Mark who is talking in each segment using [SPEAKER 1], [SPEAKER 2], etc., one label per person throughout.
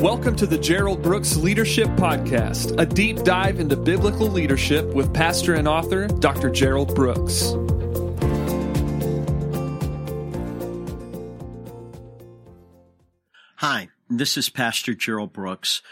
[SPEAKER 1] Welcome to the Gerald Brooks Leadership Podcast, a deep dive into biblical leadership with pastor and author Dr. Gerald Brooks.
[SPEAKER 2] Hi, this is Pastor Gerald Brooks.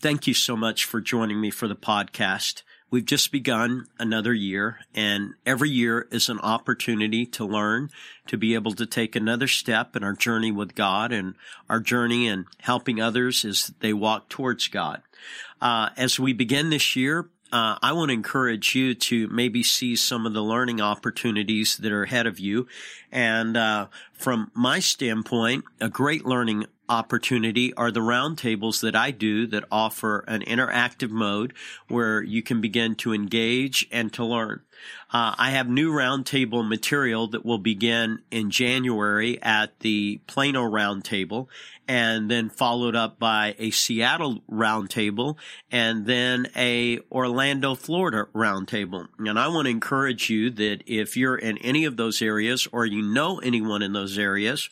[SPEAKER 2] Thank you so much for joining me for the podcast. We've just begun another year and every year is an opportunity to learn, to be able to take another step in our journey with God and our journey in helping others as they walk towards God. Uh, as we begin this year, uh, I want to encourage you to maybe see some of the learning opportunities that are ahead of you. And uh, from my standpoint, a great learning opportunity are the roundtables that I do that offer an interactive mode where you can begin to engage and to learn. Uh, I have new roundtable material that will begin in January at the Plano roundtable and then followed up by a Seattle roundtable and then a Orlando, Florida roundtable. And I want to encourage you that if you're in any of those areas or you know anyone in those areas,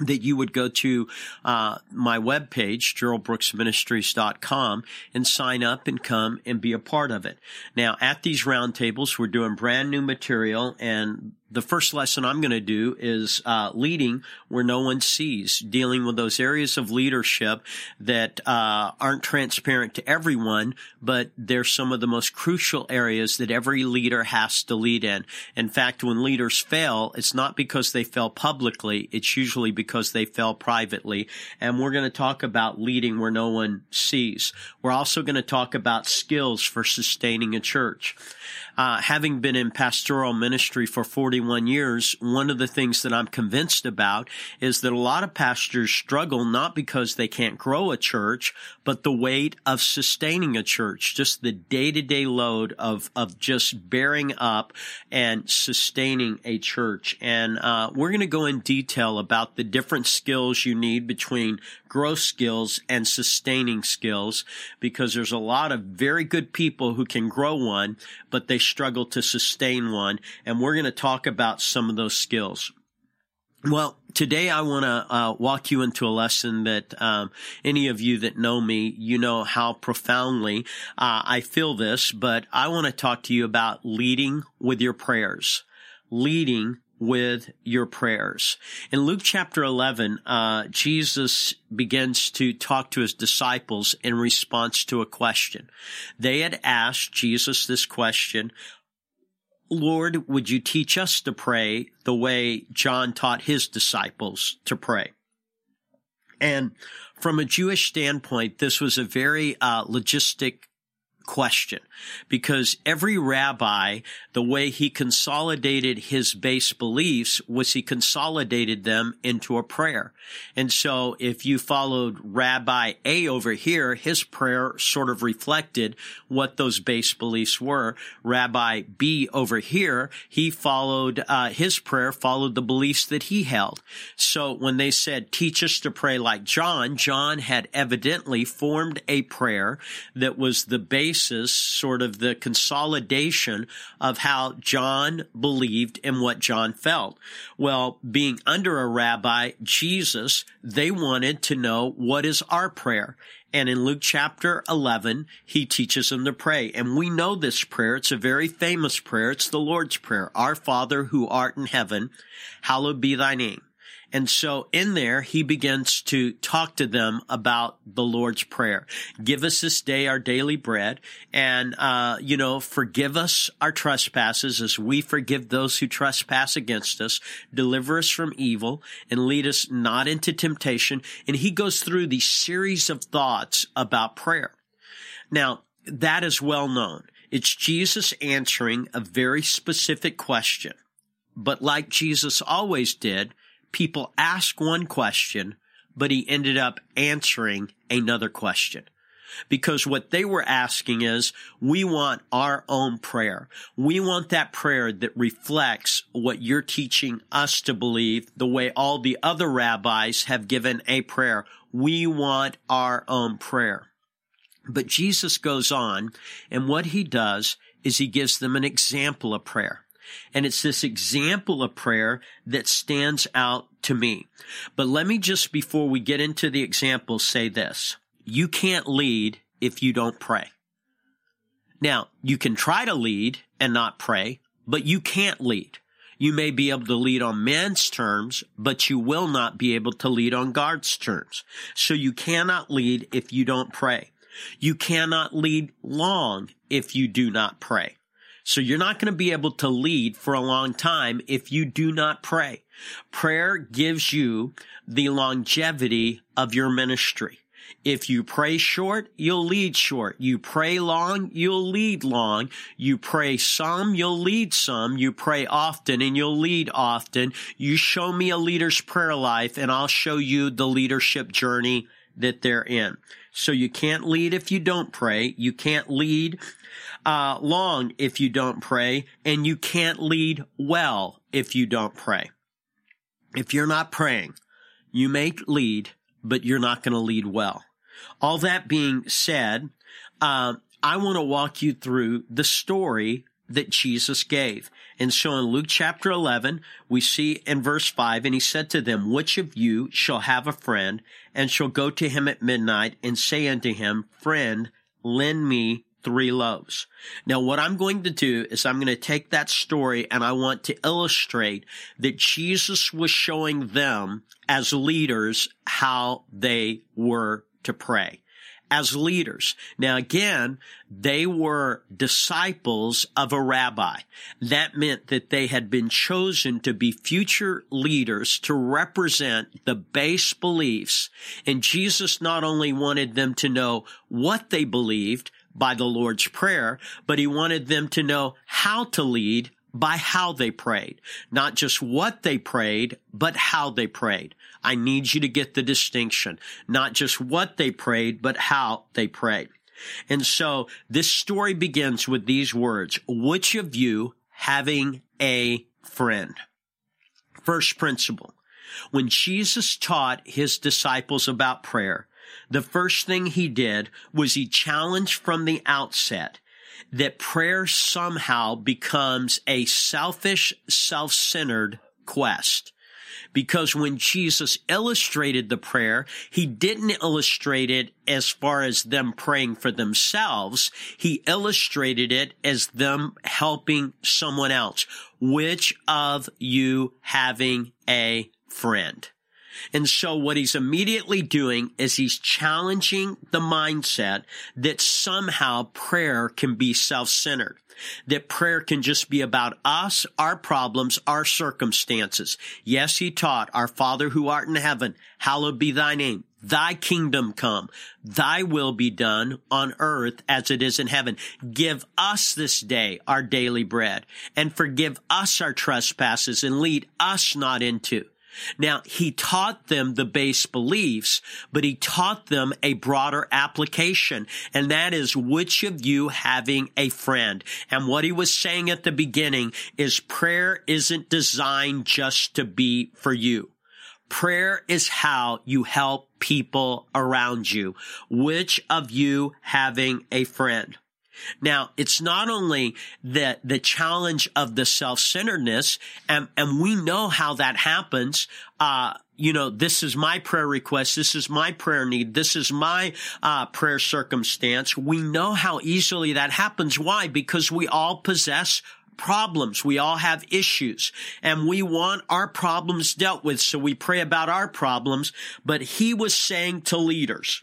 [SPEAKER 2] that you would go to uh, my webpage, geraldbrooksministries.com, and sign up and come and be a part of it. Now, at these roundtables, we're doing brand new material, and the first lesson I'm going to do is uh, leading where no one sees, dealing with those areas of leadership that uh, aren't transparent to everyone, but they're some of the most crucial areas that every leader has to lead in. In fact, when leaders fail, it's not because they fail publicly; it's usually because they fail privately. And we're going to talk about leading where no one sees. We're also going to talk about skills for sustaining a church. Uh, having been in pastoral ministry for 41 years, one of the things that I'm convinced about is that a lot of pastors struggle not because they can't grow a church, but the weight of sustaining a church, just the day to day load of, of just bearing up and sustaining a church. And, uh, we're going to go in detail about the different skills you need between growth skills and sustaining skills because there's a lot of very good people who can grow one, but they struggle to sustain one. And we're going to talk about some of those skills. Well, today I want to uh, walk you into a lesson that um, any of you that know me, you know how profoundly uh, I feel this, but I want to talk to you about leading with your prayers. Leading with your prayers. In Luke chapter 11, uh, Jesus begins to talk to his disciples in response to a question. They had asked Jesus this question, Lord, would you teach us to pray the way John taught his disciples to pray? And from a Jewish standpoint, this was a very uh, logistic question because every rabbi, the way he consolidated his base beliefs was he consolidated them into a prayer. And so if you followed Rabbi A over here, his prayer sort of reflected what those base beliefs were. Rabbi B over here, he followed, uh, his prayer followed the beliefs that he held. So when they said, teach us to pray like John, John had evidently formed a prayer that was the base basis, sort of the consolidation of how John believed and what John felt. Well, being under a rabbi, Jesus, they wanted to know what is our prayer. And in Luke chapter 11, he teaches them to pray. And we know this prayer. It's a very famous prayer. It's the Lord's Prayer. Our Father who art in heaven, hallowed be thy name. And so in there, he begins to talk to them about the Lord's Prayer. Give us this day our daily bread and, uh, you know, forgive us our trespasses as we forgive those who trespass against us. Deliver us from evil and lead us not into temptation. And he goes through these series of thoughts about prayer. Now, that is well known. It's Jesus answering a very specific question. But like Jesus always did, people ask one question, but he ended up answering another question. Because what they were asking is, we want our own prayer. We want that prayer that reflects what you're teaching us to believe, the way all the other rabbis have given a prayer. We want our own prayer. But Jesus goes on, and what he does is he gives them an example of prayer. And it's this example of prayer that stands out to me. But let me just, before we get into the example, say this. you can't lead if you don't pray. Now, you can try to lead and not pray, but you can't lead. You may be able to lead on man's terms, but you will not be able to lead on God's terms. So you cannot lead if you don't pray. You cannot lead long if you do not pray. So you're not going to be able to lead for a long time if you do not pray. Prayer gives you the longevity of your ministry. If you pray short, you'll lead short. You pray long, you'll lead long. You pray some, you'll lead some. You pray often and you'll lead often. You show me a leader's prayer life and I'll show you the leadership journey that they're in. So you can't lead if you don't pray. You can't lead uh, long if you don't pray, and you can't lead well if you don't pray. If you're not praying, you may lead, but you're not going to lead well. All that being said, uh, I want to walk you through the story that Jesus gave. And so in Luke chapter 11, we see in verse 5, and he said to them, Which of you shall have a friend, and shall go to him at midnight, and say unto him, Friend, lend me three loaves. Now, what I'm going to do is I'm going to take that story and I want to illustrate that Jesus was showing them as leaders how they were to pray. As leaders. Now again, they were disciples of a rabbi. That meant that they had been chosen to be future leaders to represent the base beliefs. And Jesus not only wanted them to know what they believed, by the Lord's Prayer, but he wanted them to know how to lead by how they prayed. Not just what they prayed, but how they prayed. I need you to get the distinction. Not just what they prayed, but how they prayed. And so this story begins with these words, which of you having a friend? First principle. When Jesus taught his disciples about prayer, the first thing he did was he challenged from the outset that prayer somehow becomes a selfish, self-centered quest. Because when Jesus illustrated the prayer, he didn't illustrate it as far as them praying for themselves. He illustrated it as them helping someone else. Which of you having a friend? And so what he's immediately doing is he's challenging the mindset that somehow prayer can be self-centered. That prayer can just be about us, our problems, our circumstances. Yes, he taught our Father who art in heaven, hallowed be thy name. Thy kingdom come, thy will be done on earth as it is in heaven. Give us this day our daily bread and forgive us our trespasses and lead us not into now, he taught them the base beliefs, but he taught them a broader application, and that is which of you having a friend. And what he was saying at the beginning is prayer isn't designed just to be for you. Prayer is how you help people around you. Which of you having a friend? Now, it's not only the, the challenge of the self-centeredness, and, and we know how that happens. Uh, you know, this is my prayer request. This is my prayer need. This is my uh, prayer circumstance. We know how easily that happens. Why? Because we all possess problems. We all have issues and we want our problems dealt with. So we pray about our problems. But he was saying to leaders,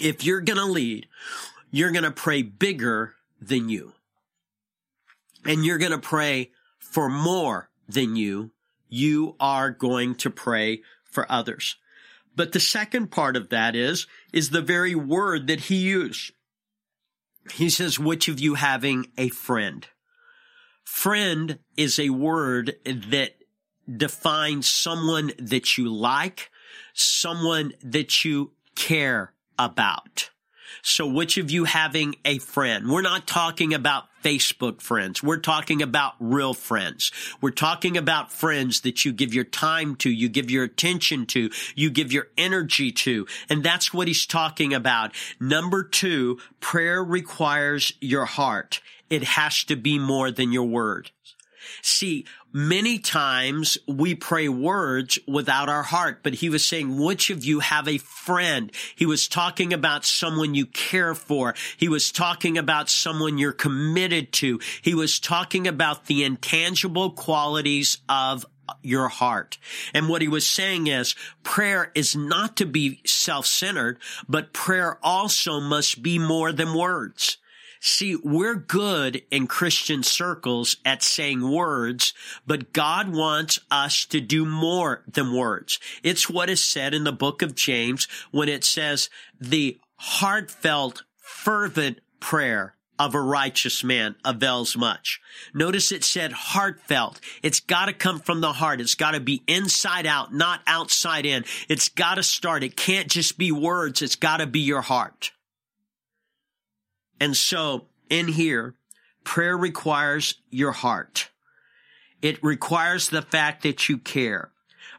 [SPEAKER 2] if you're going to lead, you're going to pray bigger than you. And you're going to pray for more than you. You are going to pray for others. But the second part of that is, is the very word that he used. He says, which of you having a friend? Friend is a word that defines someone that you like, someone that you care about. So which of you having a friend? We're not talking about Facebook friends. We're talking about real friends. We're talking about friends that you give your time to, you give your attention to, you give your energy to. And that's what he's talking about. Number two, prayer requires your heart. It has to be more than your word. See, many times we pray words without our heart, but he was saying, which of you have a friend? He was talking about someone you care for. He was talking about someone you're committed to. He was talking about the intangible qualities of your heart. And what he was saying is prayer is not to be self-centered, but prayer also must be more than words. See, we're good in Christian circles at saying words, but God wants us to do more than words. It's what is said in the book of James when it says the heartfelt, fervent prayer of a righteous man avails much. Notice it said heartfelt. It's got to come from the heart. It's got to be inside out, not outside in. It's got to start. It can't just be words. It's got to be your heart. And so in here, prayer requires your heart. It requires the fact that you care.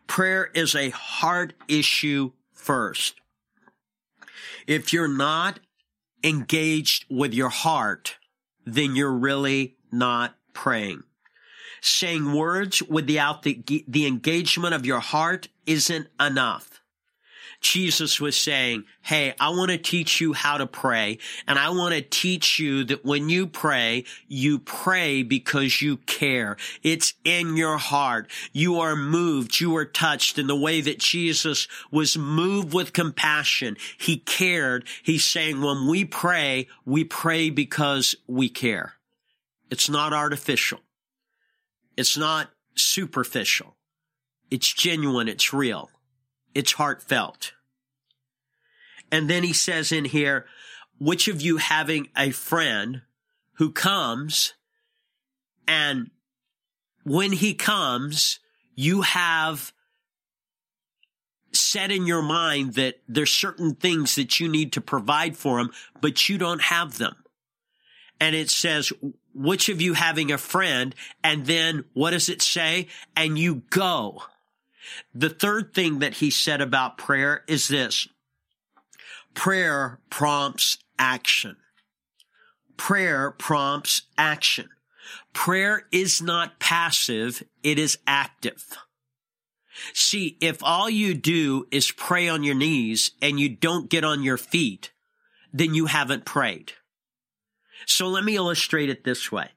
[SPEAKER 2] Prayer is a heart issue first. If you're not engaged with your heart, then you're really not praying. Saying words without the, the engagement of your heart isn't enough. Jesus was saying, Hey, I want to teach you how to pray. And I want to teach you that when you pray, you pray because you care. It's in your heart. You are moved. You are touched in the way that Jesus was moved with compassion. He cared. He's saying when we pray, we pray because we care. It's not artificial. It's not superficial. It's genuine. It's real. It's heartfelt. And then he says in here, which of you having a friend who comes and when he comes, you have set in your mind that there's certain things that you need to provide for him, but you don't have them. And it says, which of you having a friend? And then what does it say? And you go. The third thing that he said about prayer is this. Prayer prompts action. Prayer prompts action. Prayer is not passive, it is active. See, if all you do is pray on your knees and you don't get on your feet, then you haven't prayed. So let me illustrate it this way.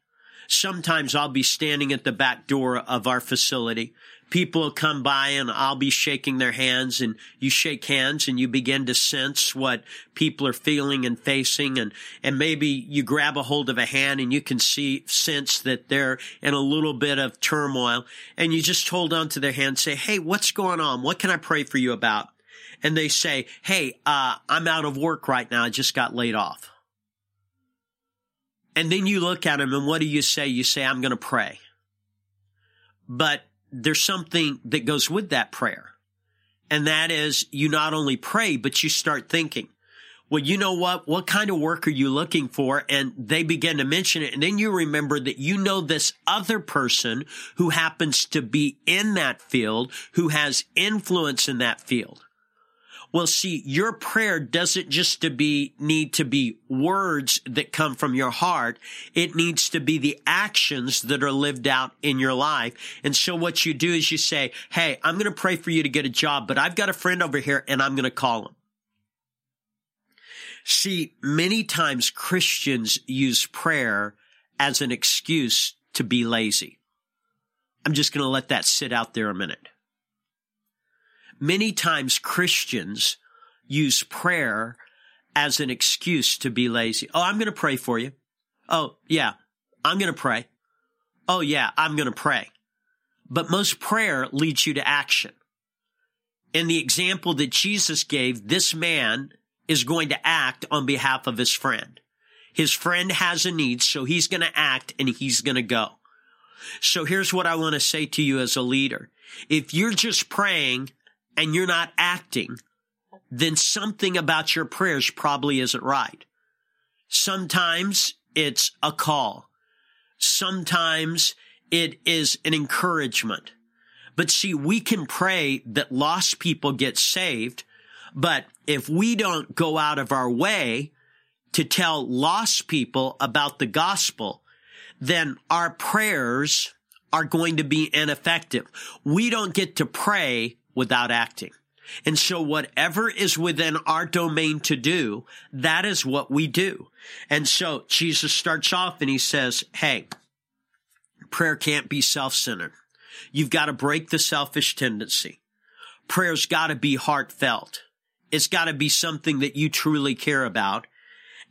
[SPEAKER 2] Sometimes I'll be standing at the back door of our facility people will come by and I'll be shaking their hands and you shake hands and you begin to sense what people are feeling and facing and, and maybe you grab a hold of a hand and you can see, sense that they're in a little bit of turmoil and you just hold on to their hand and say, Hey, what's going on? What can I pray for you about? And they say, Hey, uh, I'm out of work right now. I just got laid off. And then you look at them and what do you say? You say, I'm going to pray. But there's something that goes with that prayer. And that is you not only pray, but you start thinking, well, you know what? What kind of work are you looking for? And they begin to mention it. And then you remember that you know this other person who happens to be in that field, who has influence in that field. Well, see, your prayer doesn't just to be, need to be words that come from your heart. It needs to be the actions that are lived out in your life. And so what you do is you say, Hey, I'm going to pray for you to get a job, but I've got a friend over here and I'm going to call him. See, many times Christians use prayer as an excuse to be lazy. I'm just going to let that sit out there a minute. Many times Christians use prayer as an excuse to be lazy. Oh, I'm going to pray for you. Oh, yeah, I'm going to pray. Oh, yeah, I'm going to pray. But most prayer leads you to action. In the example that Jesus gave, this man is going to act on behalf of his friend. His friend has a need, so he's going to act and he's going to go. So here's what I want to say to you as a leader. If you're just praying and you're not acting, then something about your prayers probably isn't right. Sometimes it's a call. Sometimes it is an encouragement. But see, we can pray that lost people get saved, but if we don't go out of our way to tell lost people about the gospel, then our prayers are going to be ineffective. We don't get to pray without acting. And so whatever is within our domain to do, that is what we do. And so Jesus starts off and he says, Hey, prayer can't be self-centered. You've got to break the selfish tendency. Prayer's got to be heartfelt. It's got to be something that you truly care about.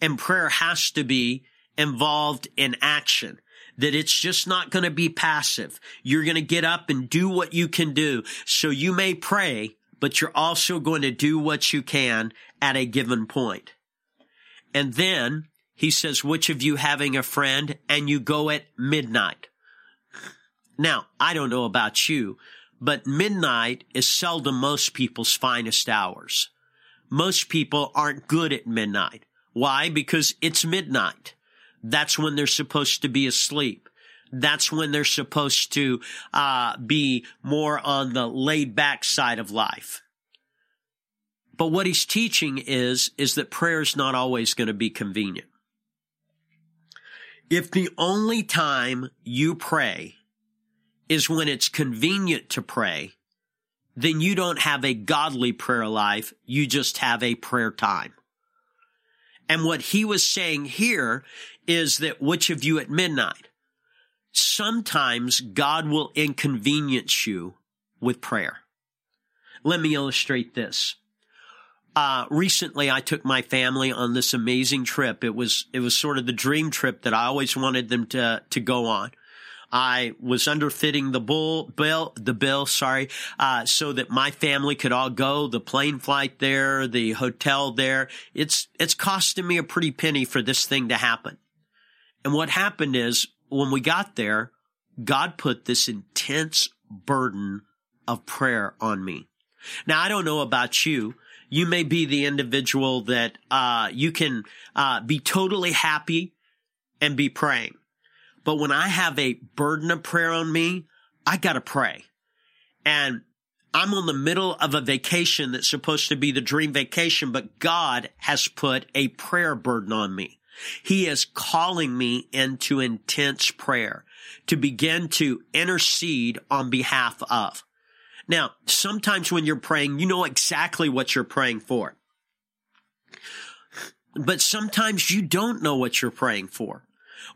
[SPEAKER 2] And prayer has to be involved in action that it's just not going to be passive. You're going to get up and do what you can do. So you may pray, but you're also going to do what you can at a given point. And then he says, which of you having a friend and you go at midnight? Now, I don't know about you, but midnight is seldom most people's finest hours. Most people aren't good at midnight. Why? Because it's midnight. That's when they're supposed to be asleep. That's when they're supposed to uh, be more on the laid back side of life. But what he's teaching is, is that prayer is not always going to be convenient. If the only time you pray is when it's convenient to pray, then you don't have a godly prayer life. You just have a prayer time. And what he was saying here is that which of you at midnight? Sometimes God will inconvenience you with prayer. Let me illustrate this. Uh, recently I took my family on this amazing trip. It was, it was sort of the dream trip that I always wanted them to, to go on. I was underfitting the bull bill, the bill, sorry, uh, so that my family could all go. The plane flight there, the hotel there. It's, it's costing me a pretty penny for this thing to happen. And what happened is when we got there, God put this intense burden of prayer on me. Now, I don't know about you. You may be the individual that, uh, you can, uh, be totally happy and be praying. But when I have a burden of prayer on me, I gotta pray. And I'm on the middle of a vacation that's supposed to be the dream vacation, but God has put a prayer burden on me. He is calling me into intense prayer to begin to intercede on behalf of. Now, sometimes when you're praying, you know exactly what you're praying for. But sometimes you don't know what you're praying for.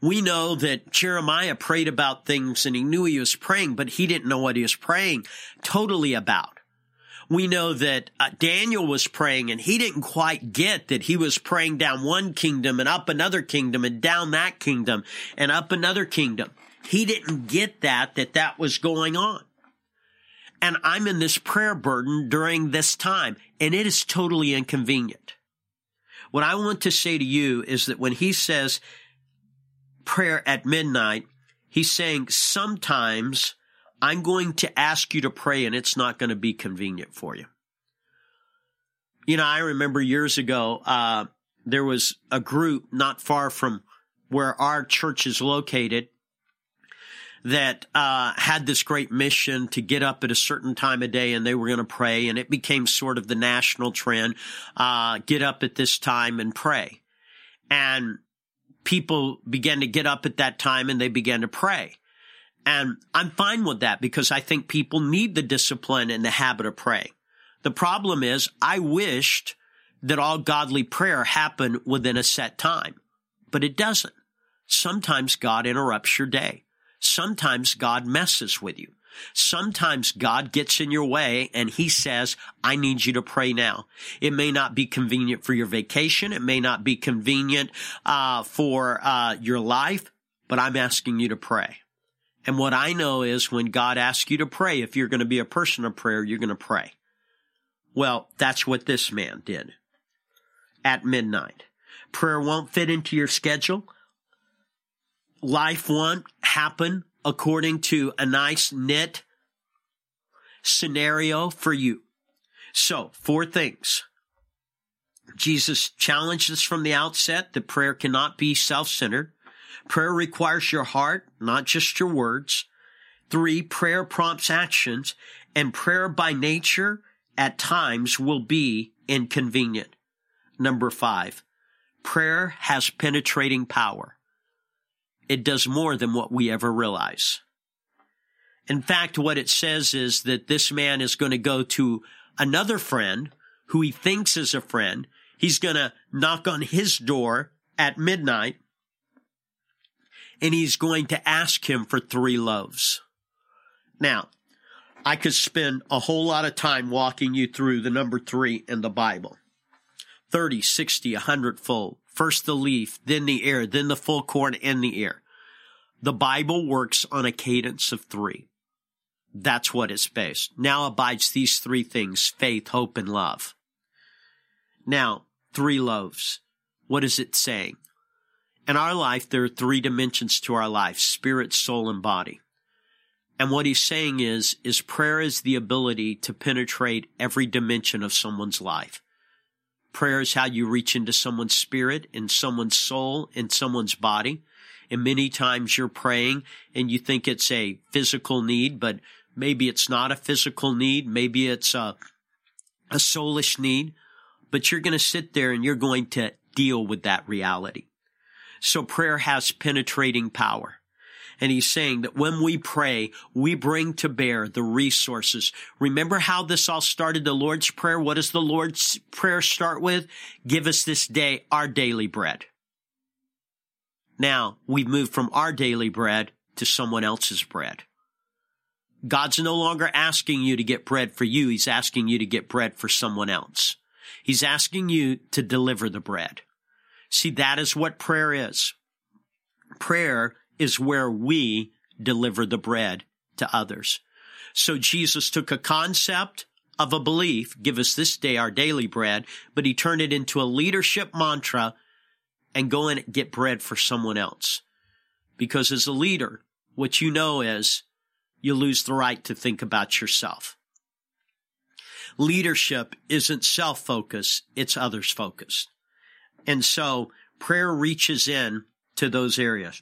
[SPEAKER 2] We know that Jeremiah prayed about things and he knew he was praying, but he didn't know what he was praying totally about. We know that uh, Daniel was praying and he didn't quite get that he was praying down one kingdom and up another kingdom and down that kingdom and up another kingdom. He didn't get that, that that was going on. And I'm in this prayer burden during this time and it is totally inconvenient. What I want to say to you is that when he says prayer at midnight, he's saying sometimes I'm going to ask you to pray and it's not going to be convenient for you. You know, I remember years ago, uh, there was a group not far from where our church is located that uh, had this great mission to get up at a certain time of day and they were going to pray and it became sort of the national trend uh, get up at this time and pray and people began to get up at that time and they began to pray. And I'm fine with that because I think people need the discipline and the habit of praying. The problem is I wished that all godly prayer happened within a set time, but it doesn't. Sometimes God interrupts your day. Sometimes God messes with you. Sometimes God gets in your way and he says, I need you to pray now. It may not be convenient for your vacation. It may not be convenient, uh, for, uh, your life, but I'm asking you to pray. And what I know is when God asks you to pray, if you're going to be a person of prayer, you're going to pray. Well, that's what this man did at midnight. Prayer won't fit into your schedule. Life won't happen according to a nice knit scenario for you. So, four things. Jesus challenged us from the outset that prayer cannot be self-centered. Prayer requires your heart, not just your words. Three, prayer prompts actions and prayer by nature at times will be inconvenient. Number five, prayer has penetrating power. It does more than what we ever realize. In fact, what it says is that this man is going to go to another friend who he thinks is a friend. He's going to knock on his door at midnight and he's going to ask him for three loaves. Now, I could spend a whole lot of time walking you through the number three in the Bible. 30, 60, 100 fold. First the leaf, then the ear, then the full corn and the ear. The Bible works on a cadence of three. That's what it's based. Now abides these three things, faith, hope, and love. Now, three loaves. What is it saying? In our life, there are three dimensions to our life, spirit, soul, and body. And what he's saying is, is prayer is the ability to penetrate every dimension of someone's life. Prayer is how you reach into someone's spirit, in someone's soul, in someone's body. And many times you're praying and you think it's a physical need, but maybe it's not a physical need. Maybe it's a, a soulish need, but you're going to sit there and you're going to deal with that reality. So prayer has penetrating power. And he's saying that when we pray, we bring to bear the resources. Remember how this all started the Lord's Prayer? What does the Lord's Prayer start with? Give us this day our daily bread. Now we've moved from our daily bread to someone else's bread. God's no longer asking you to get bread for you. He's asking you to get bread for someone else. He's asking you to deliver the bread. See, that is what prayer is. Prayer is where we deliver the bread to others. So Jesus took a concept of a belief, give us this day our daily bread, but he turned it into a leadership mantra and go and get bread for someone else. Because as a leader, what you know is you lose the right to think about yourself. Leadership isn't self-focused, it's others focused. And so prayer reaches in to those areas.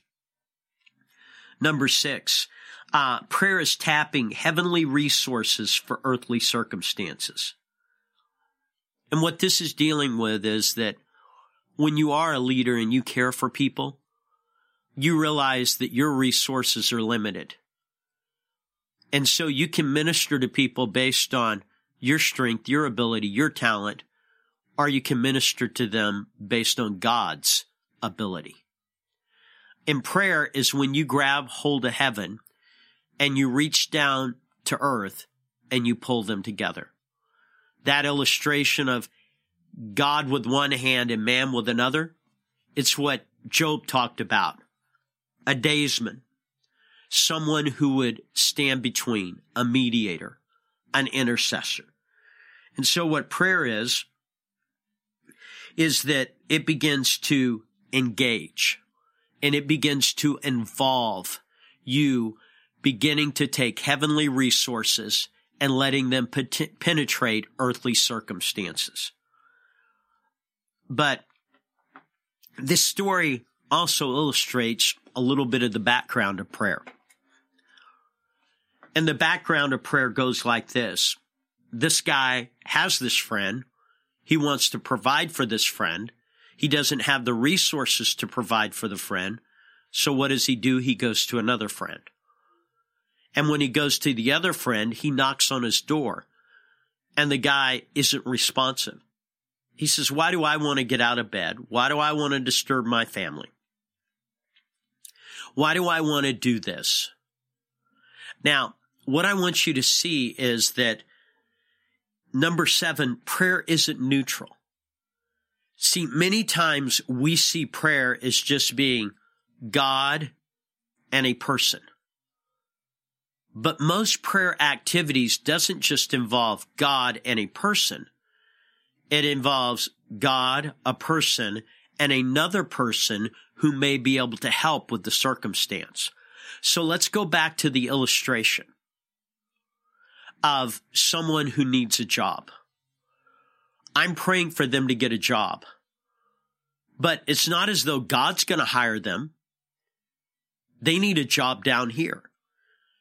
[SPEAKER 2] Number six, uh, prayer is tapping heavenly resources for earthly circumstances. And what this is dealing with is that when you are a leader and you care for people, you realize that your resources are limited. And so you can minister to people based on your strength, your ability, your talent, or you can minister to them based on God's ability. And prayer is when you grab hold of heaven and you reach down to earth and you pull them together. That illustration of God with one hand and man with another, it's what Job talked about. A daysman, someone who would stand between, a mediator, an intercessor. And so what prayer is, is that it begins to engage and it begins to involve you beginning to take heavenly resources and letting them penetrate earthly circumstances. But this story also illustrates a little bit of the background of prayer. And the background of prayer goes like this. This guy has this friend. He wants to provide for this friend. He doesn't have the resources to provide for the friend. So what does he do? He goes to another friend. And when he goes to the other friend, he knocks on his door and the guy isn't responsive. He says, why do I want to get out of bed? Why do I want to disturb my family? Why do I want to do this? Now, what I want you to see is that number seven, prayer isn't neutral. See, many times we see prayer as just being God and a person. But most prayer activities doesn't just involve God and a person. It involves God, a person, and another person who may be able to help with the circumstance. So let's go back to the illustration of someone who needs a job. I'm praying for them to get a job. But it's not as though God's going to hire them. They need a job down here.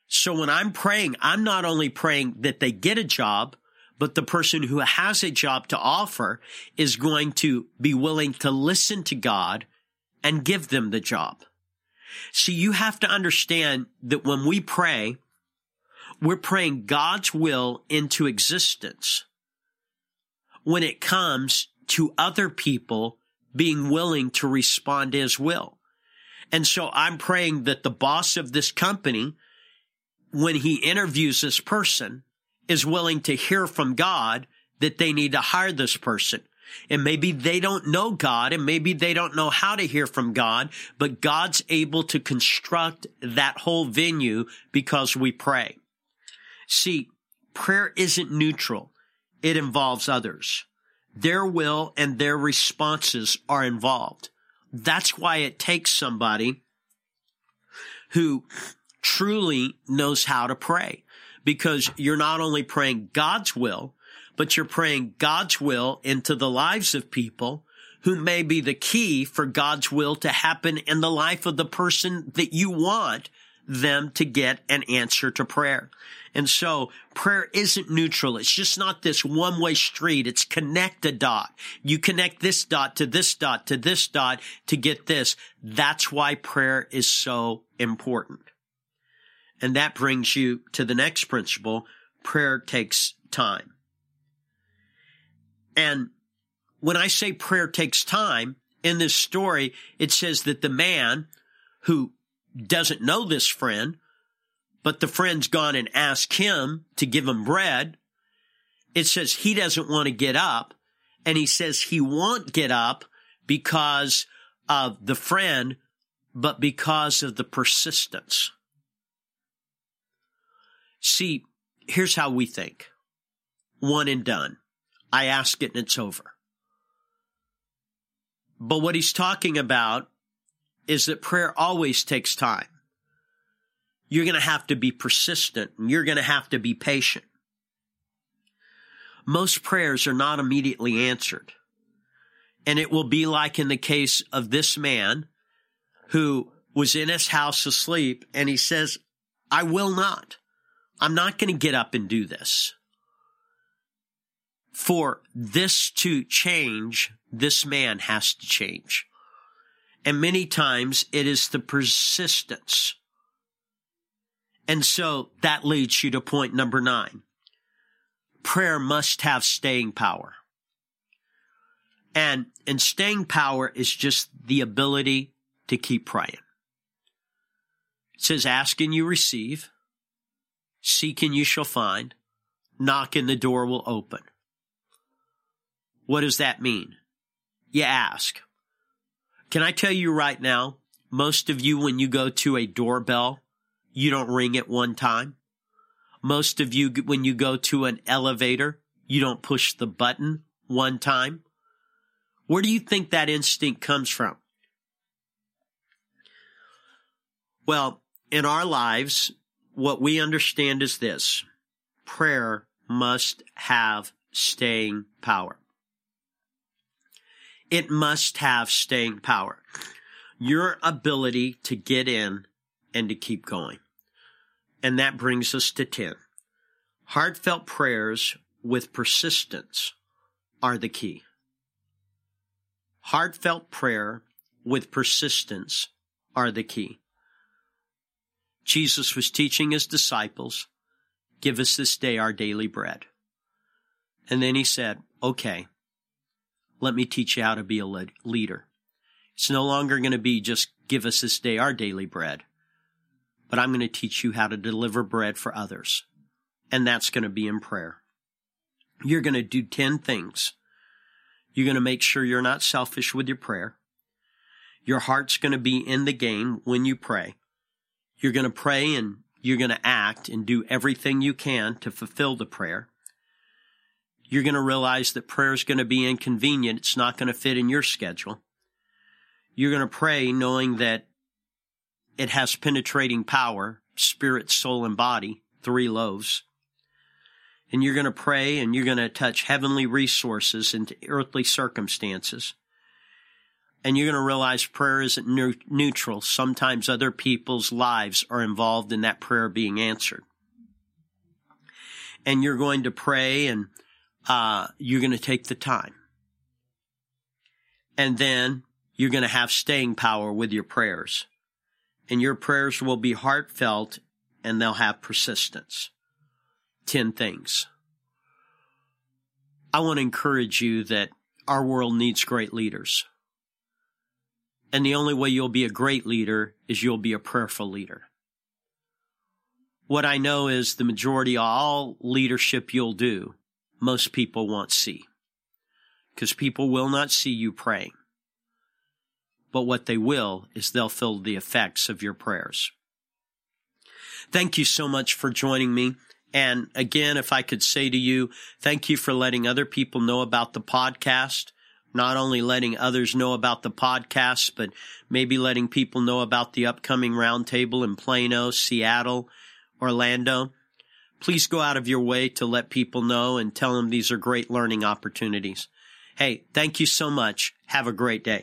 [SPEAKER 2] So when I'm praying, I'm not only praying that they get a job, but the person who has a job to offer is going to be willing to listen to God and give them the job. See, you have to understand that when we pray, We're praying God's will into existence when it comes to other people being willing to respond to his will. And so I'm praying that the boss of this company, when he interviews this person, is willing to hear from God that they need to hire this person. And maybe they don't know God and maybe they don't know how to hear from God, but God's able to construct that whole venue because we pray. See, prayer isn't neutral. It involves others. Their will and their responses are involved. That's why it takes somebody who truly knows how to pray because you're not only praying God's will, but you're praying God's will into the lives of people who may be the key for God's will to happen in the life of the person that you want them to get an answer to prayer. And so prayer isn't neutral. It's just not this one way street. It's connect a dot. You connect this dot to this dot to this dot to get this. That's why prayer is so important. And that brings you to the next principle. Prayer takes time. And when I say prayer takes time in this story, it says that the man who doesn't know this friend, but the friend's gone and asked him to give him bread. It says he doesn't want to get up and he says he won't get up because of the friend, but because of the persistence. See, here's how we think. One and done. I ask it and it's over. But what he's talking about is that prayer always takes time. You're going to have to be persistent and you're going to have to be patient. Most prayers are not immediately answered. And it will be like in the case of this man who was in his house asleep and he says, I will not. I'm not going to get up and do this. For this to change, this man has to change. And many times it is the persistence. And so that leads you to point number nine. Prayer must have staying power. And, and staying power is just the ability to keep praying. It says, ask and you receive, seek and you shall find, knock and the door will open. What does that mean? You ask. Can I tell you right now, most of you, when you go to a doorbell, you don't ring it one time. Most of you, when you go to an elevator, you don't push the button one time. Where do you think that instinct comes from? Well, in our lives, what we understand is this prayer must have staying power it must have staying power. Your ability to get in and to keep going. And that brings us to 10. Heartfelt prayers with persistence are the key. Heartfelt prayer with persistence are the key. Jesus was teaching his disciples, give us this day our daily bread. And then he said, okay, let me teach you how to be a leader. It's no longer going to be just give us this day our daily bread, but I'm going to teach you how to deliver bread for others. And that's going to be in prayer. You're going to do 10 things. You're going to make sure you're not selfish with your prayer. Your heart's going to be in the game when you pray. You're going to pray and you're going to act and do everything you can to fulfill the prayer you're going to realize that prayer is going to be inconvenient. It's not going to fit in your schedule. You're going to pray knowing that it has penetrating power, spirit, soul, and body, three loaves. And you're going to pray and you're going to touch heavenly resources into earthly circumstances. And you're going to realize prayer isn't neutral. Sometimes other people's lives are involved in that prayer being answered. And you're going to pray and uh, you're going to take the time. And then you're going to have staying power with your prayers. And your prayers will be heartfelt and they'll have persistence. 10 things. I want to encourage you that our world needs great leaders. And the only way you'll be a great leader is you'll be a prayerful leader. What I know is the majority of all leadership you'll do, most people won't see. Because people will not see you praying. But what they will is they'll feel the effects of your prayers. Thank you so much for joining me. And again, if I could say to you, thank you for letting other people know about the podcast. Not only letting others know about the podcast, but maybe letting people know about the upcoming roundtable in Plano, Seattle, Orlando. Please go out of your way to let people know and tell them these are great learning opportunities. Hey, thank you so much. Have a great day.